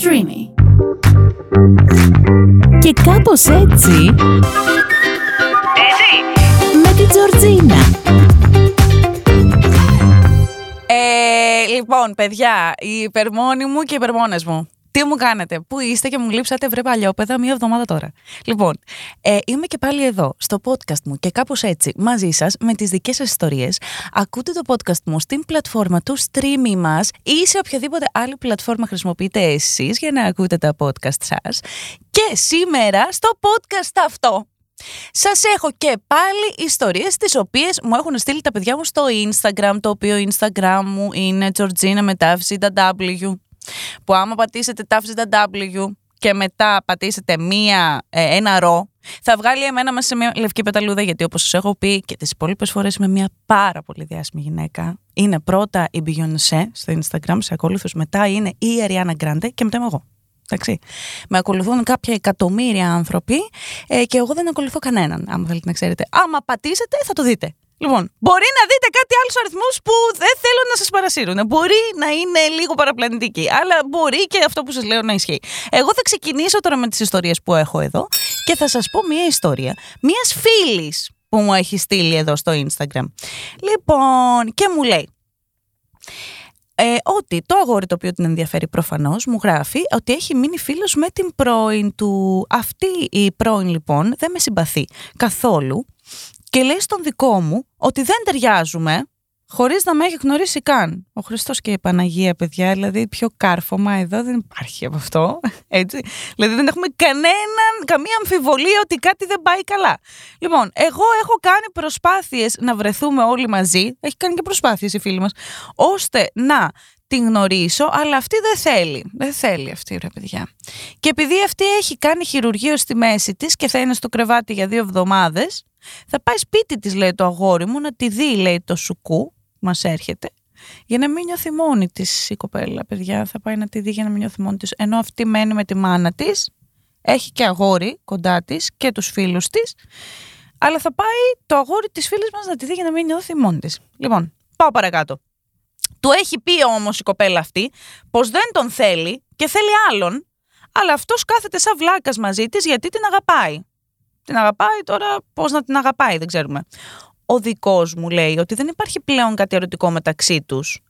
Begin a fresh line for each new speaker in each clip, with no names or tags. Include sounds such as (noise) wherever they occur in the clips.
Streamy. Και κάπως έτσι... Με την Τζορτζίνα.
Ε, λοιπόν, παιδιά, οι υπερμόνοι μου και οι υπερμόνες μου. Τι μου κάνετε, πού είστε και μου λείψατε βρε παλιόπαιδα μία εβδομάδα τώρα. Λοιπόν, ε, είμαι και πάλι εδώ στο podcast μου και κάπως έτσι μαζί σας με τις δικές σας ιστορίες. Ακούτε το podcast μου στην πλατφόρμα του streaming μας ή σε οποιαδήποτε άλλη πλατφόρμα χρησιμοποιείτε εσείς για να ακούτε τα podcast σας. Και σήμερα στο podcast αυτό σας έχω και πάλι ιστορίες τις οποίες μου έχουν στείλει τα παιδιά μου στο Instagram, το οποίο Instagram μου είναι Georgina μετάφυση W που άμα πατήσετε τάφη W και μετά πατήσετε μία, ε, ένα ρο, θα βγάλει εμένα μέσα σε μια λευκή πεταλούδα. Γιατί όπως σας έχω πει και τις υπόλοιπες φορές είμαι μια πάρα πολύ διάσημη γυναίκα. Είναι πρώτα η Beyoncé στο Instagram, σε ακόλουθου. Μετά είναι η Ariana Grande και μετά είμαι εγώ. Εντάξει. Με ακολουθούν κάποια εκατομμύρια άνθρωποι ε, και εγώ δεν ακολουθώ κανέναν, άμα θέλετε να ξέρετε. Άμα πατήσετε, θα το δείτε. Λοιπόν, μπορεί να δείτε κάτι άλλους αριθμούς που δεν θέλω να σας παρασύρουν. Μπορεί να είναι λίγο παραπλανητικοί, αλλά μπορεί και αυτό που σας λέω να ισχύει. Εγώ θα ξεκινήσω τώρα με τις ιστορίες που έχω εδώ και θα σας πω μία ιστορία μία φίλης που μου έχει στείλει εδώ στο Instagram. Λοιπόν, και μου λέει. Ε, ότι το αγόρι το οποίο την ενδιαφέρει προφανώς μου γράφει ότι έχει μείνει φίλος με την πρώην του. Αυτή η πρώην λοιπόν δεν με συμπαθεί καθόλου και λέει στον δικό μου ότι δεν ταιριάζουμε χωρίς να με έχει γνωρίσει καν. Ο Χριστός και η Παναγία, παιδιά, δηλαδή πιο κάρφωμα εδώ δεν υπάρχει από αυτό. (laughs) Έτσι. Δηλαδή δεν έχουμε κανέναν, καμία αμφιβολία ότι κάτι δεν πάει καλά. Λοιπόν, εγώ έχω κάνει προσπάθειες να βρεθούμε όλοι μαζί. Έχει κάνει και προσπάθειες η φίλη μας, ώστε να την γνωρίσω, αλλά αυτή δεν θέλει. Δεν θέλει αυτή, ρε παιδιά. Και επειδή αυτή έχει κάνει χειρουργείο στη μέση της και θα είναι στο κρεβάτι για δύο εβδομάδες, θα πάει σπίτι της, λέει το αγόρι μου, να τη δει, λέει το σουκού, μας έρχεται, για να μην νιώθει μόνη της η κοπέλα, παιδιά. Θα πάει να τη δει για να μην νιώθει μόνη της. Ενώ αυτή μένει με τη μάνα της, έχει και αγόρι κοντά της και τους φίλους της. Αλλά θα πάει το αγόρι της φίλης μας να τη δει για να μην νιώθει μόνη της. Λοιπόν, πάω παρακάτω. Του έχει πει όμως η κοπέλα αυτή πως δεν τον θέλει και θέλει άλλον, αλλά αυτός κάθεται σαν βλάκας μαζί της γιατί την αγαπάει. Την αγαπάει τώρα, πώς να την αγαπάει, δεν ξέρουμε. Ο δικός μου λέει ότι δεν υπάρχει πλέον κάτι ερωτικό μεταξύ τους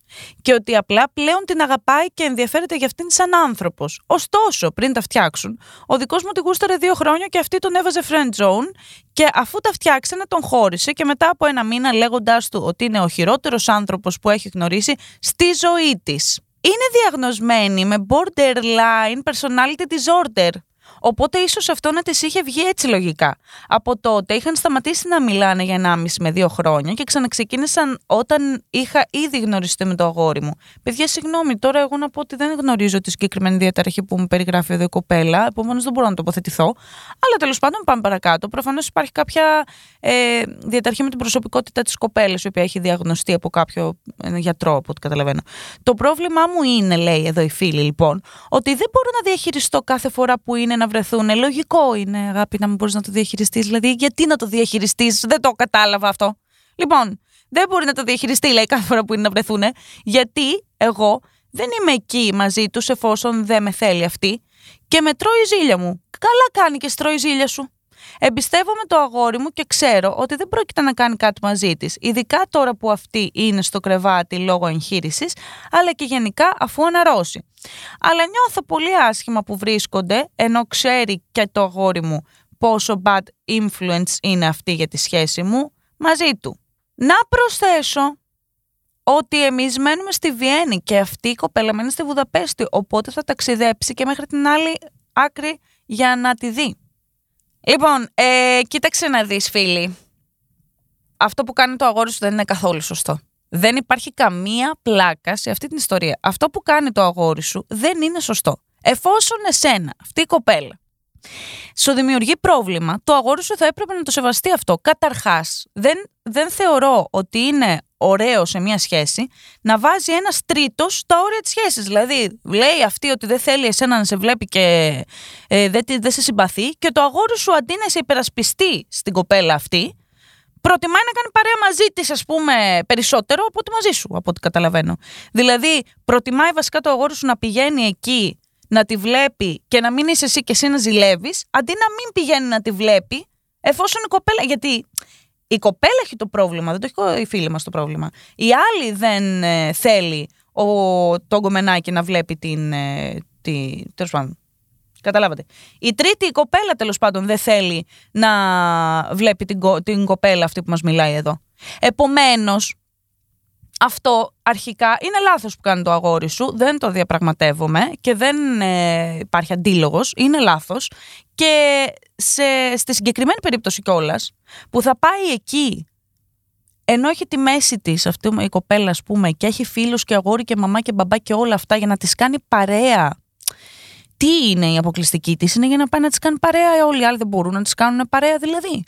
και ότι απλά πλέον την αγαπάει και ενδιαφέρεται για αυτήν σαν άνθρωπος. Ωστόσο, πριν τα φτιάξουν, ο δικός μου τη γούσταρε δύο χρόνια και αυτή τον έβαζε friend zone και αφού τα φτιάξανε τον χώρισε και μετά από ένα μήνα λέγοντάς του ότι είναι ο χειρότερος άνθρωπος που έχει γνωρίσει στη ζωή της. Είναι διαγνωσμένη με borderline personality disorder Οπότε ίσως αυτό να τη είχε βγει έτσι λογικά. Από τότε είχαν σταματήσει να μιλάνε για 1,5 με 2 χρόνια και ξαναξεκίνησαν όταν είχα ήδη γνωριστεί με το αγόρι μου. Παιδιά, συγγνώμη, τώρα εγώ να πω ότι δεν γνωρίζω τη συγκεκριμένη διαταραχή που μου περιγράφει εδώ η κοπέλα, επομένως δεν μπορώ να τοποθετηθώ. Αλλά τέλος πάντων πάμε παρακάτω. Προφανώς υπάρχει κάποια ε, διαταραχή με την προσωπικότητα της κοπέλας, η οποία έχει διαγνωστεί από κάποιο ε, γιατρό, από ό,τι καταλαβαίνω. Το πρόβλημά μου είναι, λέει εδώ η φίλη λοιπόν, ότι δεν μπορώ να διαχειριστώ κάθε φορά που είναι να βρεθούν. Λογικό είναι, αγάπη, να μην μπορείς να το διαχειριστείς. Δηλαδή, γιατί να το διαχειριστείς, δεν το κατάλαβα αυτό. Λοιπόν, δεν μπορεί να το διαχειριστεί, λέει, κάθε φορά που είναι να βρεθούν. Γιατί εγώ δεν είμαι εκεί μαζί τους εφόσον δεν με θέλει αυτή και με τρώει η ζήλια μου. Καλά κάνει και στρώει η ζήλια σου. Εμπιστεύομαι το αγόρι μου και ξέρω ότι δεν πρόκειται να κάνει κάτι μαζί της, ειδικά τώρα που αυτή είναι στο κρεβάτι λόγω εγχείρησης, αλλά και γενικά αφού αναρρώσει. Αλλά νιώθω πολύ άσχημα που βρίσκονται, ενώ ξέρει και το αγόρι μου πόσο bad influence είναι αυτή για τη σχέση μου μαζί του. Να προσθέσω ότι εμείς μένουμε στη Βιέννη και αυτή η κοπέλα μένει στη Βουδαπέστη, οπότε θα ταξιδέψει και μέχρι την άλλη άκρη για να τη δει. Λοιπόν, ε, κοίταξε να δεις φίλοι. Αυτό που κάνει το αγόρι σου δεν είναι καθόλου σωστό. Δεν υπάρχει καμία πλάκα σε αυτή την ιστορία. Αυτό που κάνει το αγόρι σου δεν είναι σωστό. Εφόσον εσένα, αυτή η κοπέλα, σου δημιουργεί πρόβλημα, το αγόρι σου θα έπρεπε να το σεβαστεί αυτό. Καταρχάς, δεν, δεν θεωρώ ότι είναι ωραίο σε μια σχέση να βάζει ένας τρίτος στα όρια της σχέσης. Δηλαδή, λέει αυτή ότι δεν θέλει εσένα να σε βλέπει και ε, δεν, δεν σε συμπαθεί, και το αγόρι σου αντί να σε υπερασπιστεί στην κοπέλα αυτή, προτιμάει να κάνει παρέα μαζί της, ας πούμε, περισσότερο από ότι μαζί σου, από ό,τι καταλαβαίνω. Δηλαδή, προτιμάει βασικά το αγόρι σου να πηγαίνει εκεί να τη βλέπει και να μην είσαι εσύ και εσύ να ζηλεύεις, αντί να μην πηγαίνει να τη βλέπει, εφόσον η κοπέλα. Γιατί η κοπέλα έχει το πρόβλημα, δεν το έχει η φίλη μας το πρόβλημα. Η άλλη δεν ε, θέλει ο, το γκομενάκι να βλέπει την. Ε, τη, τέλος πάντων. Καταλάβατε. Η τρίτη η κοπέλα τέλος πάντων δεν θέλει να βλέπει την, κο- την κοπέλα αυτή που μας μιλάει εδώ. Επομένως, αυτό αρχικά είναι λάθος που κάνει το αγόρι σου, δεν το διαπραγματεύομαι και δεν ε, υπάρχει αντίλογος, είναι λάθος και σε, στη συγκεκριμένη περίπτωση κιόλας που θα πάει εκεί ενώ έχει τη μέση της αυτή η κοπέλα, ας πούμε, και έχει φίλους και αγόρι και μαμά και μπαμπά και όλα αυτά για να της κάνει παρέα. Τι είναι η αποκλειστική της, είναι για να πάει να της κάνει παρέα. Όλοι οι άλλοι δεν μπορούν να της κάνουν παρέα, δηλαδή.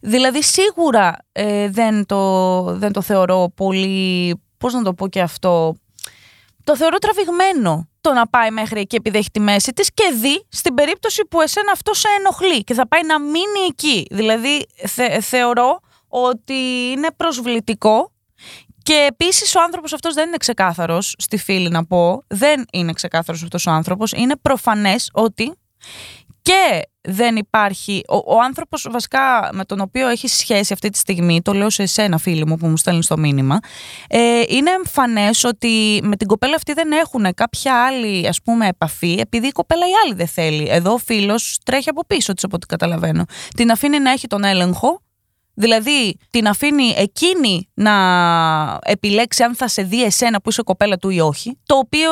Δηλαδή, σίγουρα ε, δεν, το, δεν το θεωρώ πολύ. Πώς να το πω και αυτό. Το θεωρώ τραβηγμένο το να πάει μέχρι εκεί επειδή έχει τη μέση της και δει στην περίπτωση που εσένα αυτό σε ενοχλεί και θα πάει να μείνει εκεί. Δηλαδή, θε- θεωρώ ότι είναι προσβλητικό και επίσης ο άνθρωπος αυτός δεν είναι ξεκάθαρος, στη φίλη να πω. Δεν είναι ξεκάθαρος αυτός ο άνθρωπος. Είναι προφανές ότι και δεν υπάρχει. Ο, ο άνθρωπος βασικά με τον οποίο έχει σχέση αυτή τη στιγμή, το λέω σε εσένα, φίλη μου, που μου στέλνεις το μήνυμα, ε, είναι εμφανές ότι με την κοπέλα αυτή δεν έχουν κάποια άλλη ας πούμε, επαφή, επειδή η κοπέλα η άλλη δεν θέλει. Εδώ ο φίλος τρέχει από πίσω της, από ό,τι καταλαβαίνω. Την αφήνει να έχει τον έλεγχο Δηλαδή την αφήνει εκείνη να επιλέξει αν θα σε δει εσένα που είσαι κοπέλα του ή όχι. Το οποίο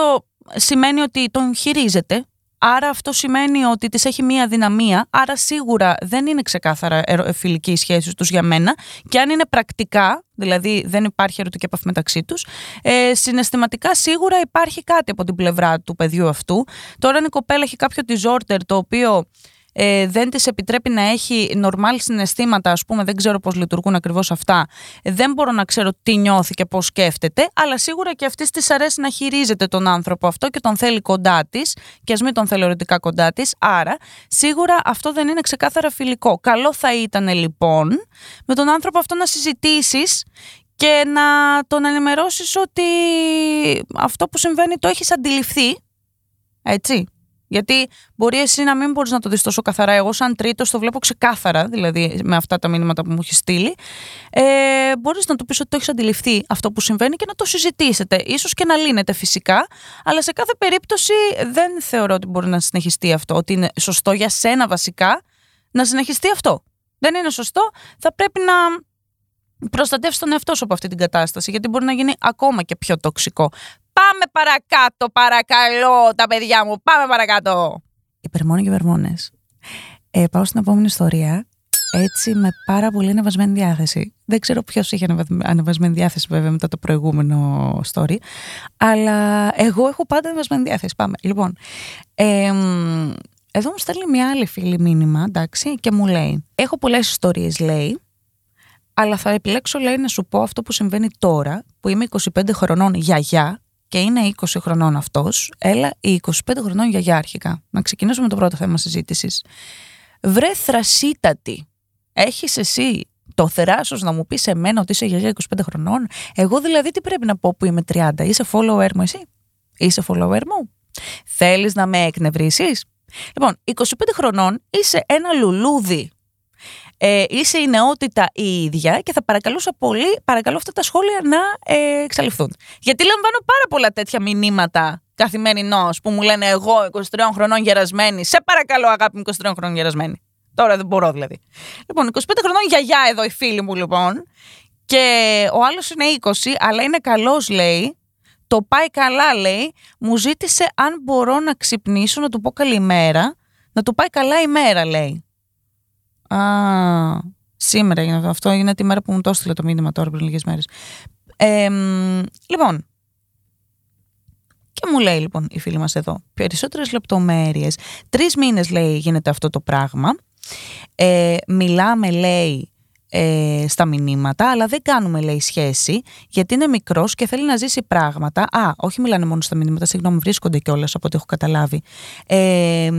σημαίνει ότι τον χειρίζεται. Άρα αυτό σημαίνει ότι της έχει μία δυναμία. Άρα σίγουρα δεν είναι ξεκάθαρα ερω- φιλική η σχέση τους για μένα. Και αν είναι πρακτικά, δηλαδή δεν υπάρχει ερωτική επαφή μεταξύ τους, ε, συναισθηματικά σίγουρα υπάρχει κάτι από την πλευρά του παιδιού αυτού. Τώρα αν η κοπέλα έχει κάποιο disorder το οποίο ε, δεν της επιτρέπει να έχει νορμάλ συναισθήματα, ας πούμε, δεν ξέρω πώς λειτουργούν ακριβώς αυτά, ε, δεν μπορώ να ξέρω τι νιώθει και πώς σκέφτεται, αλλά σίγουρα και αυτής της αρέσει να χειρίζεται τον άνθρωπο αυτό και τον θέλει κοντά της και ας μην τον θέλει ερωτικά κοντά της, άρα σίγουρα αυτό δεν είναι ξεκάθαρα φιλικό. Καλό θα ήταν λοιπόν με τον άνθρωπο αυτό να συζητήσεις και να τον ενημερώσεις ότι αυτό που συμβαίνει το έχεις αντιληφθεί, έτσι, γιατί μπορεί εσύ να μην μπορείς να το δεις τόσο καθαρά. Εγώ, σαν τρίτος, το βλέπω ξεκάθαρα, δηλαδή με αυτά τα μήνυματα που μου έχεις στείλει. Ε, μπορείς να του πεις ότι το έχεις αντιληφθεί αυτό που συμβαίνει και να το συζητήσετε. σω και να λύνετε φυσικά, αλλά σε κάθε περίπτωση δεν θεωρώ ότι μπορεί να συνεχιστεί αυτό. Ότι είναι σωστό για σένα βασικά να συνεχιστεί αυτό. Δεν είναι σωστό. Θα πρέπει να προστατεύσεις τον εαυτό σου από αυτή την κατάσταση, γιατί μπορεί να γίνει ακόμα και πιο τοξικό. Πάμε παρακάτω, παρακαλώ, τα παιδιά μου. Πάμε παρακάτω. Υπερμόνοι και υπερμόνες. Ε, πάω στην επόμενη ιστορία. Έτσι, με πάρα πολύ ανεβασμένη διάθεση. Δεν ξέρω ποιος είχε ανεβα- ανεβασμένη διάθεση, βέβαια, μετά το προηγούμενο story. Αλλά εγώ έχω πάντα ανεβασμένη διάθεση. Πάμε. Λοιπόν, ε, μ, εδώ μου στέλνει μια άλλη φίλη μήνυμα, εντάξει, και μου λέει: Έχω πολλές ιστορίες, λέει, αλλά θα επιλέξω, λέει, να σου πω αυτό που συμβαίνει τώρα, που είμαι 25 χρονών γιαγιά και είναι 20 χρονών αυτός. Έλα, η 25 χρονών γιαγιά αρχικά. Να ξεκινήσουμε με το πρώτο θέμα συζήτησης. Βρε θρασίτατη, έχεις εσύ το θεράσος να μου πεις σε μένα ότι είσαι γιαγιά 25 χρονών; Εγώ δηλαδή τι πρέπει να πω που είμαι 30. Είσαι follower μου εσύ; Είσαι follower μου; Θέλεις να με εκνευρίσεις; Λοιπόν, 25 χρονών είσαι ένα λουλούδι ε, είσαι η νεότητα η ίδια και θα παρακαλούσα πολύ, παρακαλώ αυτά τα σχόλια να ε, εξαλειφθούν. Γιατί λαμβάνω πάρα πολλά τέτοια μηνύματα καθημερινώ που μου λένε Εγώ 23 χρονών γερασμένη. Σε παρακαλώ, αγάπη μου, 23 χρονών γερασμένη. Τώρα δεν μπορώ δηλαδή. Λοιπόν, 25 χρονών γιαγιά εδώ η φίλη μου λοιπόν. Και ο άλλος είναι 20, αλλά είναι καλός, λέει. Το πάει καλά, λέει. Μου ζήτησε αν μπορώ να ξυπνήσω, να του πω καλημέρα. Να του πάει καλά η μέρα, λέει. Α, σήμερα έγινε αυτό. Αυτό είναι τη μέρα που μου το έστειλε το μήνυμα τώρα πριν λίγες μέρες. Ε, μ, λοιπόν, και μου λέει λοιπόν η φίλη μας εδώ, περισσότερες λεπτομέρειες. Τρεις μήνες λέει γίνεται αυτό το πράγμα. Ε, μιλάμε λέει ε, στα μηνύματα, αλλά δεν κάνουμε, λέει, σχέση, γιατί είναι μικρός και θέλει να ζήσει πράγματα. Α, όχι μιλάνε μόνο στα μηνύματα, συγγνώμη, βρίσκονται κιόλας από ό,τι έχω καταλάβει. Ε,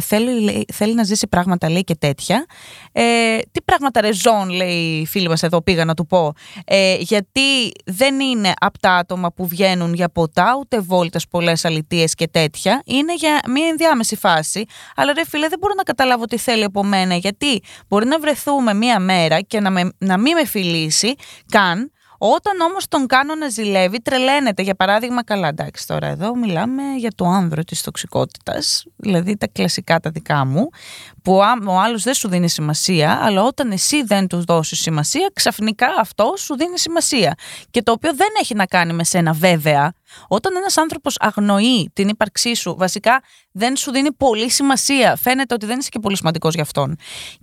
θέλει, λέει, θέλει να ζήσει πράγματα, λέει και τέτοια. Ε, τι πράγματα ρεζόν, λέει η φίλη μας εδώ, πήγα να του πω. Ε, γιατί δεν είναι από τα άτομα που βγαίνουν για ποτά, ούτε βόλτες πολλές αλητίες και τέτοια. Είναι για μια ενδιάμεση φάση. Αλλά ρε φίλε, δεν μπορώ να καταλάβω τι θέλει από μένα, γιατί μπορεί να βρεθούμε μία μέρα και να, με, να μην με φιλήσει καν, όταν όμως τον κάνω να ζηλεύει, τρελαίνεται. Για παράδειγμα, καλά, εντάξει, τώρα εδώ μιλάμε για το άνδρο της τοξικότητας, δηλαδή τα κλασικά τα δικά μου, που ο άλλος δεν σου δίνει σημασία, αλλά όταν εσύ δεν του δώσεις σημασία, ξαφνικά αυτό σου δίνει σημασία. Και το οποίο δεν έχει να κάνει με σένα βέβαια, όταν ένας άνθρωπος αγνοεί την ύπαρξή σου, βασικά δεν σου δίνει πολύ σημασία. Φαίνεται ότι δεν είσαι και πολύ σημαντικός για αυτόν.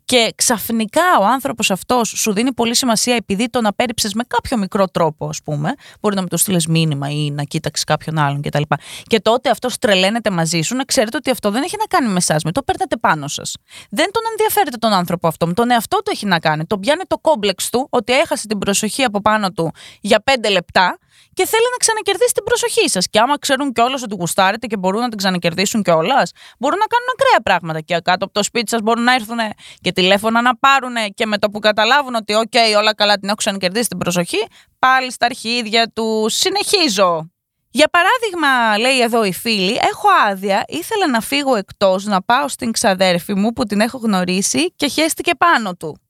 Και ξαφνικά ο άνθρωπος αυτός σου δίνει πολύ σημασία επειδή τον απέρριψες με κάποιο μικρό τρόπο, ας πούμε. Μπορεί να με το στείλει μήνυμα ή να κοίταξει κάποιον άλλον κτλ. Και, και τότε αυτός τρελαίνεται μαζί σου, να ξέρετε ότι αυτό δεν έχει να κάνει με εσάς, με το παίρνετε πάνω σας. Δεν τον ενδιαφέρεται τον άνθρωπο αυτό, με τον εαυτό του έχει να κάνει. Τον πιάνει το κόμπλεξ του ότι έχασε την προσοχή από πάνω του για πέντε λεπτά και θέλει να ξανακερδίσει την προσοχή σας. Και άμα ξέρουν κιόλας ότι γουστάρετε και μπορούν να την ξανακερδίσουν κιόλας, μπορούν να κάνουν ακραία πράγματα. Και κάτω από το σπίτι σας μπορούν να έρθουν και τηλέφωνα να πάρουν και με το που καταλάβουν ότι, OK, όλα καλά, την έχω ξανακερδίσει την προσοχή, πάλι στα αρχίδια του. Συνεχίζω. Για παράδειγμα, λέει εδώ η φίλη, έχω άδεια, ήθελα να φύγω εκτός, να πάω στην ξαδέρφη μου που την έχω γνωρίσει και χέστηκε πάνω του.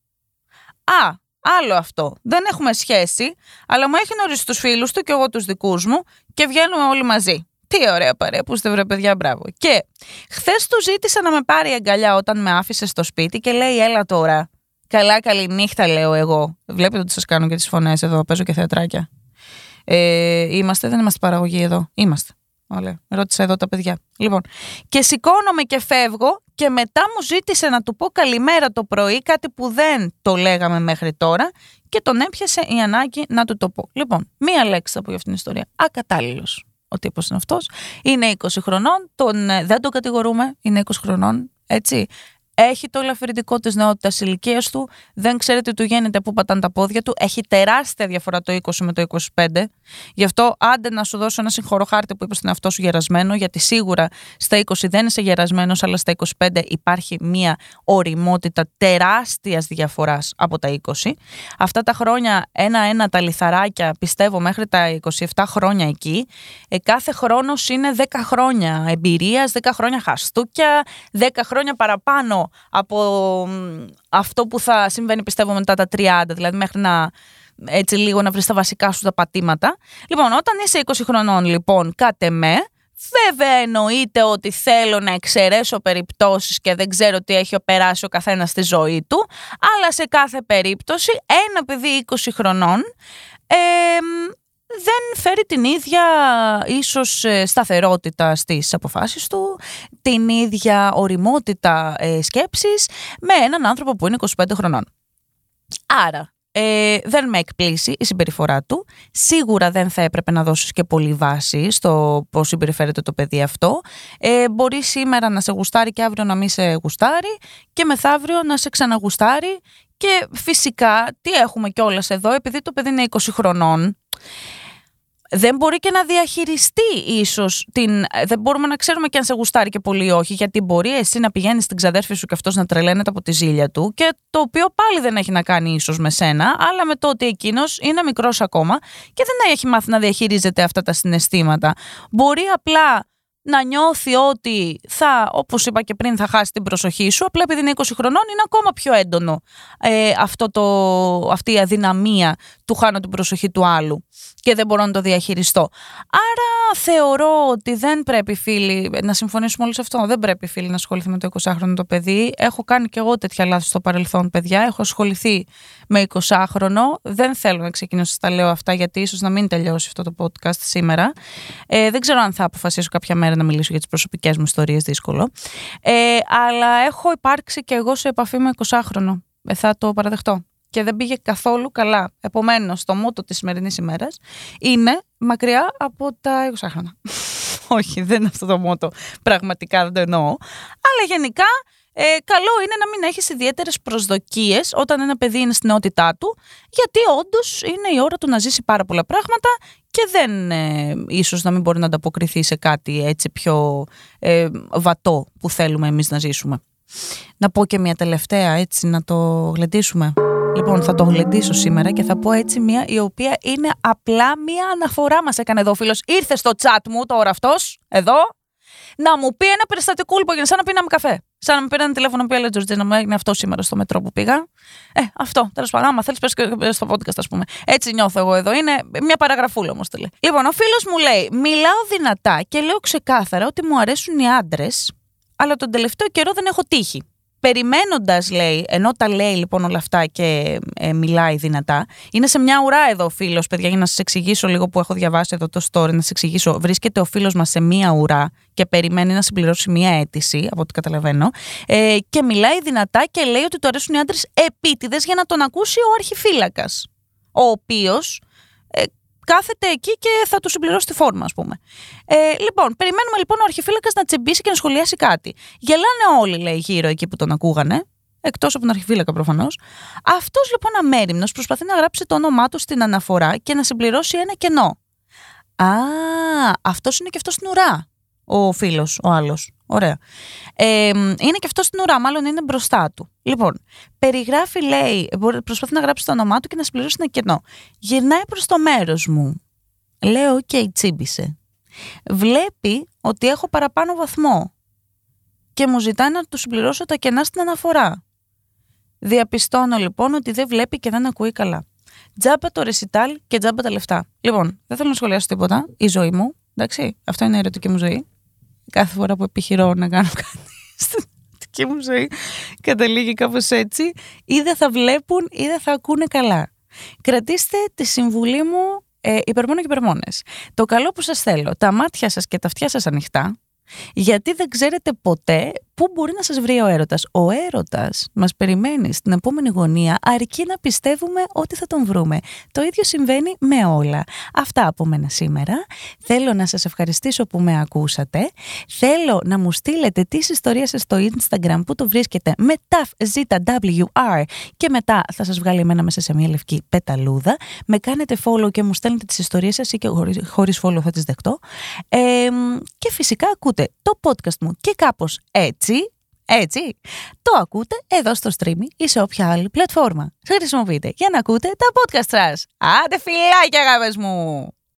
Α, άλλο αυτό. Δεν έχουμε σχέση, αλλά μου έχει γνωρίσει τους φίλους του και εγώ τους δικούς μου και βγαίνουμε όλοι μαζί. Τι ωραία παρέα που είστε βρε παιδιά, μπράβο. Και χθες του ζήτησα να με πάρει αγκαλιά όταν με άφησε στο σπίτι και λέει έλα τώρα. Καλά καλή νύχτα λέω εγώ. Βλέπετε ότι σας κάνω και τις φωνές εδώ, παίζω και θεατράκια. Ε, είμαστε, δεν είμαστε παραγωγή εδώ. Είμαστε. Ωραία. Ρώτησα εδώ τα παιδιά. Λοιπόν, και σηκώνομαι και φεύγω και μετά μου ζήτησε να του πω καλημέρα το πρωί, κάτι που δεν το λέγαμε μέχρι τώρα και τον έπιασε η ανάγκη να του το πω. Λοιπόν, μία λέξη θα πω για αυτήν την ιστορία. Ακατάλληλος. Ο τύπος είναι αυτός. Είναι 20 χρονών, τον, ε, δεν τον κατηγορούμε, είναι 20 χρονών, έτσι έχει το ελαφρυντικό της νεότητας ηλικία του, δεν ξέρετε τι του γίνεται, πού πατάνε τα πόδια του. Έχει τεράστια διαφορά το 20 με το 25. Γι' αυτό άντε να σου δώσω ένα συγχωροχάρτη που είπες στον εαυτό σου γερασμένο, γιατί σίγουρα στα 20 δεν είσαι γερασμένος, αλλά στα 25 υπάρχει μία οριμότητα τεράστιας διαφοράς από τα 20. Αυτά τα χρόνια, ένα-ένα τα λιθαράκια, πιστεύω μέχρι τα 27 χρόνια εκεί, ε, κάθε χρόνος είναι 10 χρόνια εμπειρίας, 10 χρόνια χαστούκια, 10 χρόνια παραπάνω από αυτό που θα συμβαίνει πιστεύω μετά τα 30, δηλαδή μέχρι να έτσι λίγο να βρεις τα βασικά σου τα πατήματα. Λοιπόν, όταν είσαι 20 χρονών λοιπόν, κάτε με, Βέβαια εννοείται ότι θέλω να εξαιρέσω περιπτώσεις και δεν ξέρω τι έχει περάσει ο καθένας στη ζωή του, αλλά σε κάθε περίπτωση ένα παιδί 20 χρονών ε, δεν φέρει την ίδια ίσως ε, σταθερότητα στις αποφάσεις του, την ίδια οριμότητα ε, σκέψης με έναν άνθρωπο που είναι 25 χρονών. Άρα, ε, δεν με εκπλήσει η συμπεριφορά του. Σίγουρα δεν θα έπρεπε να δώσεις και πολύ βάση στο πώς συμπεριφέρεται το παιδί αυτό. Ε, μπορεί σήμερα να σε γουστάρει και αύριο να μην σε γουστάρει και μεθαύριο να σε ξαναγουστάρει και φυσικά τι έχουμε κιόλας εδώ επειδή το παιδί είναι 20 χρονών δεν μπορεί και να διαχειριστεί ίσως την. Δεν μπορούμε να ξέρουμε και αν σε γουστάρει και πολύ ή όχι, γιατί μπορεί εσύ να πηγαίνεις στην ξαδέρφη σου και αυτός να τρελαίνεται από τη ζήλια του, και το οποίο πάλι δεν έχει να κάνει ίσως με σένα, αλλά με το ότι εκείνος είναι μικρός ακόμα και δεν έχει μάθει να διαχειρίζεται αυτά τα συναισθήματα. Μπορεί απλά να νιώθει ότι θα, όπως είπα και πριν, θα χάσει την προσοχή σου, απλά επειδή είναι 20 χρονών είναι ακόμα πιο έντονο ε, αυτό το, αυτή η αδυναμία του χάνω την προσοχή του άλλου και δεν μπορώ να το διαχειριστώ. Άρα θεωρώ ότι δεν πρέπει φίλοι, να συμφωνήσουμε όλοι σε αυτό, δεν πρέπει φίλοι να ασχοληθεί με το 20χρονο το παιδί. Έχω κάνει και εγώ τέτοια λάθη στο παρελθόν παιδιά, έχω ασχοληθεί με 20χρονο, δεν θέλω να ξεκινήσω να τα λέω αυτά γιατί ίσως να μην τελειώσει αυτό το podcast σήμερα. Ε, δεν ξέρω αν θα αποφασίσω κάποια μέρα να μιλήσω για τις προσωπικές μου ιστορίες, δύσκολο. Ε, αλλά έχω υπάρξει και εγώ σε επαφή με 20χρονο. Ε, θα το παραδεχτώ και δεν πήγε καθόλου καλά. Επομένως, το μότο της σημερινής ημέρας είναι μακριά από τα 20 χρόνια. (laughs) Όχι, δεν είναι αυτό το μότο. Πραγματικά δεν το εννοώ. Αλλά γενικά ε, καλό είναι να μην έχεις ιδιαίτερες προσδοκίες όταν ένα παιδί είναι στην νεότητά του, γιατί όντως είναι η ώρα του να ζήσει πάρα πολλά πράγματα και δεν ε, ίσως να μην μπορεί να ανταποκριθεί σε κάτι έτσι πιο ε, βατό που θέλουμε εμείς να ζήσουμε. Να πω και μια τελευταία έτσι να το γλεντήσουμε. Λοιπόν, θα το γλεντήσω σήμερα και θα πω έτσι μια η οποία είναι απλά μια αναφορά μας έκανε εδώ ο φίλος. Ήρθε στο chat μου τώρα αυτός, εδώ, να μου πει ένα περιστατικό λοιπόν, σαν να πίναμε καφέ. Σαν να με πήραν τηλέφωνο που έλεγε Τζορτζίνα μου έγινε αυτό σήμερα στο μετρό που πήγα. Ε, αυτό, τέλος πάντων. Άμα θέλεις, πες στο podcast, ας πούμε. Έτσι νιώθω εγώ εδώ. Είναι μια παραγραφούλα όμως τελεί. Λοιπόν, ο φίλος μου λέει: Μιλάω δυνατά και λέω ξεκάθαρα ότι μου αρέσουν οι άντρες, αλλά τον τελευταίο καιρό δεν έχω τύχει περιμένοντας, λέει, ενώ τα λέει λοιπόν όλα αυτά και ε, μιλάει δυνατά, είναι σε μια ουρά εδώ ο φίλος, παιδιά, για να σας εξηγήσω λίγο που έχω διαβάσει εδώ το story, να σας εξηγήσω. Βρίσκεται ο φίλος μας σε μια ουρά και περιμένει να συμπληρώσει μια αίτηση, από ό,τι καταλαβαίνω, ε, και μιλάει δυνατά και λέει ότι του αρέσουν οι άντρες επίτηδες για να τον ακούσει ο αρχιφύλακας. Ο οποίος ε, κάθεται εκεί και θα του συμπληρώσει τη φόρμα, ας πούμε. Ε, λοιπόν, περιμένουμε λοιπόν ο αρχιφύλακας να τσεμπήσει και να σχολιάσει κάτι. Γελάνε όλοι, λέει, γύρω εκεί που τον ακούγανε. Εκτός από τον αρχιφύλακα προφανώς. Αυτός λοιπόν αμέριμνος προσπαθεί να γράψει το όνομά του στην αναφορά και να συμπληρώσει ένα κενό. Α, αυτός είναι και αυτός στην ουρά. Ο φίλος, ο άλλος. Ωραία. Ε, είναι και αυτό στην ουρά, μάλλον είναι μπροστά του. Λοιπόν, περιγράφει, λέει, προσπαθεί να γράψει το όνομά του και να συμπληρώσει ένα κενό. Γυρνάει προς το μέρος μου. Λέω, OK, okay, τσίμπησε. Βλέπει ότι έχω παραπάνω βαθμό και μου ζητάει να του συμπληρώσω τα κενά στην αναφορά. Διαπιστώνω λοιπόν ότι δεν βλέπει και δεν ακούει καλά. Τζάμπα το ρεσιτάλ και τζάμπα τα λεφτά. Λοιπόν, δεν θέλω να σχολιάσω τίποτα. Η ζωή μου, εντάξει, αυτό είναι η ερωτική μου ζωή κάθε φορά που επιχειρώ να κάνω (laughs) κάτι στην δική μου ζωή καταλήγει κάπως έτσι ή δεν θα βλέπουν ή δεν θα ακούνε καλά. Κρατήστε τη συμβουλή μου ε, υπερμόνο και υπερμόνες. Το καλό που σας θέλω, τα μάτια σας και τα αυτιά σας ανοιχτά, γιατί δεν ξέρετε ποτέ πού μπορεί να σας βρει ο έρωτας; Ο έρωτας μας περιμένει στην επόμενη γωνία αρκεί να πιστεύουμε ότι θα τον βρούμε. Το ίδιο συμβαίνει με όλα. Αυτά από μένα σήμερα. Θέλω να σας ευχαριστήσω που με ακούσατε. Θέλω να μου στείλετε τις ιστορίες σας στο Instagram που το βρίσκεται με TAFZWR και μετά θα σας βγάλει εμένα μέσα σε μια λευκή πεταλούδα. Με κάνετε follow και μου στέλνετε τις ιστορίες σας ή και χωρίς follow θα τις δεχτώ. Ε, και φυσικά ακούτε το podcast μου και κάπως έτσι έτσι, το ακούτε εδώ στο stream ή σε όποια άλλη πλατφόρμα. Χρησιμοποιείτε για να ακούτε τα podcast σας. Άντε φιλάκια αγάπες μου!